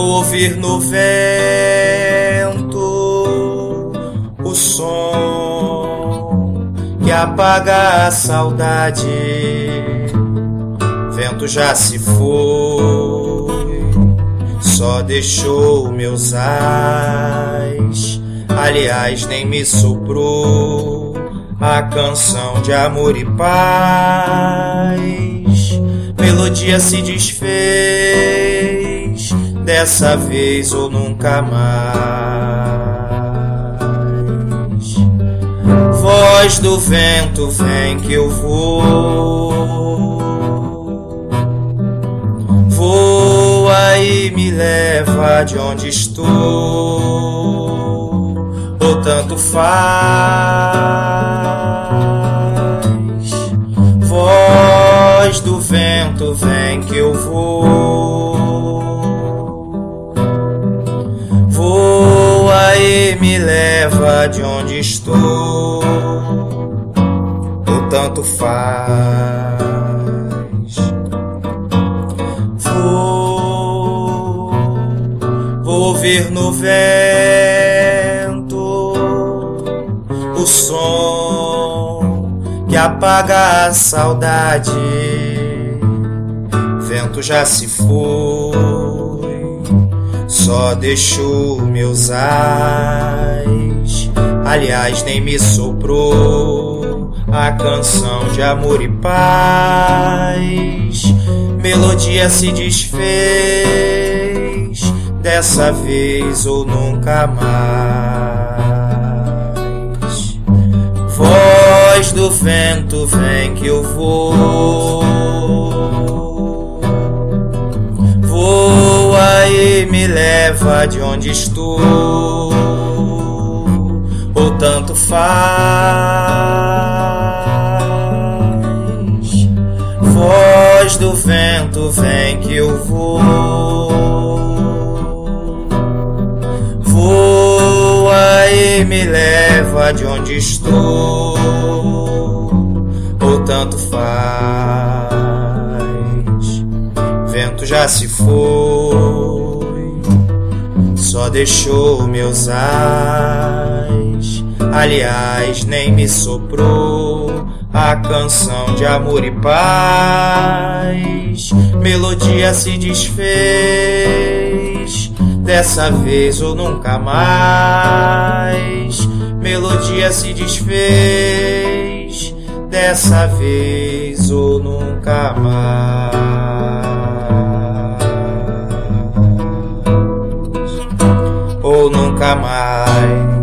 ouvir no vento o som que apaga a saudade. Vento já se foi, só deixou meus ais. Aliás, nem me soprou a canção de amor e paz. Melodia se desfez dessa vez ou nunca mais. Voz do vento, vem que eu vou. Voa e me leva de onde estou. Ou tanto faz. Voz do vento, vem que eu vou. Leva de onde estou. O tanto faz. Vou, vou ouvir no vento o som que apaga a saudade. Vento já se foi só deixou meus ais. Aliás, nem me soprou a canção de amor e paz. Melodia se desfez, dessa vez ou nunca mais. Voz do vento, vem que eu vou e me leva de onde estou, ou tanto faz. Voz do vento, vem que eu vou. Voa e me leva de onde estou, ou tanto faz vento já se foi, só deixou meus ais. Aliás, nem me soprou a canção de amor e paz. Melodia se desfez, dessa vez ou nunca mais. Melodia se desfez, dessa vez ou nunca mais. ou nunca mais.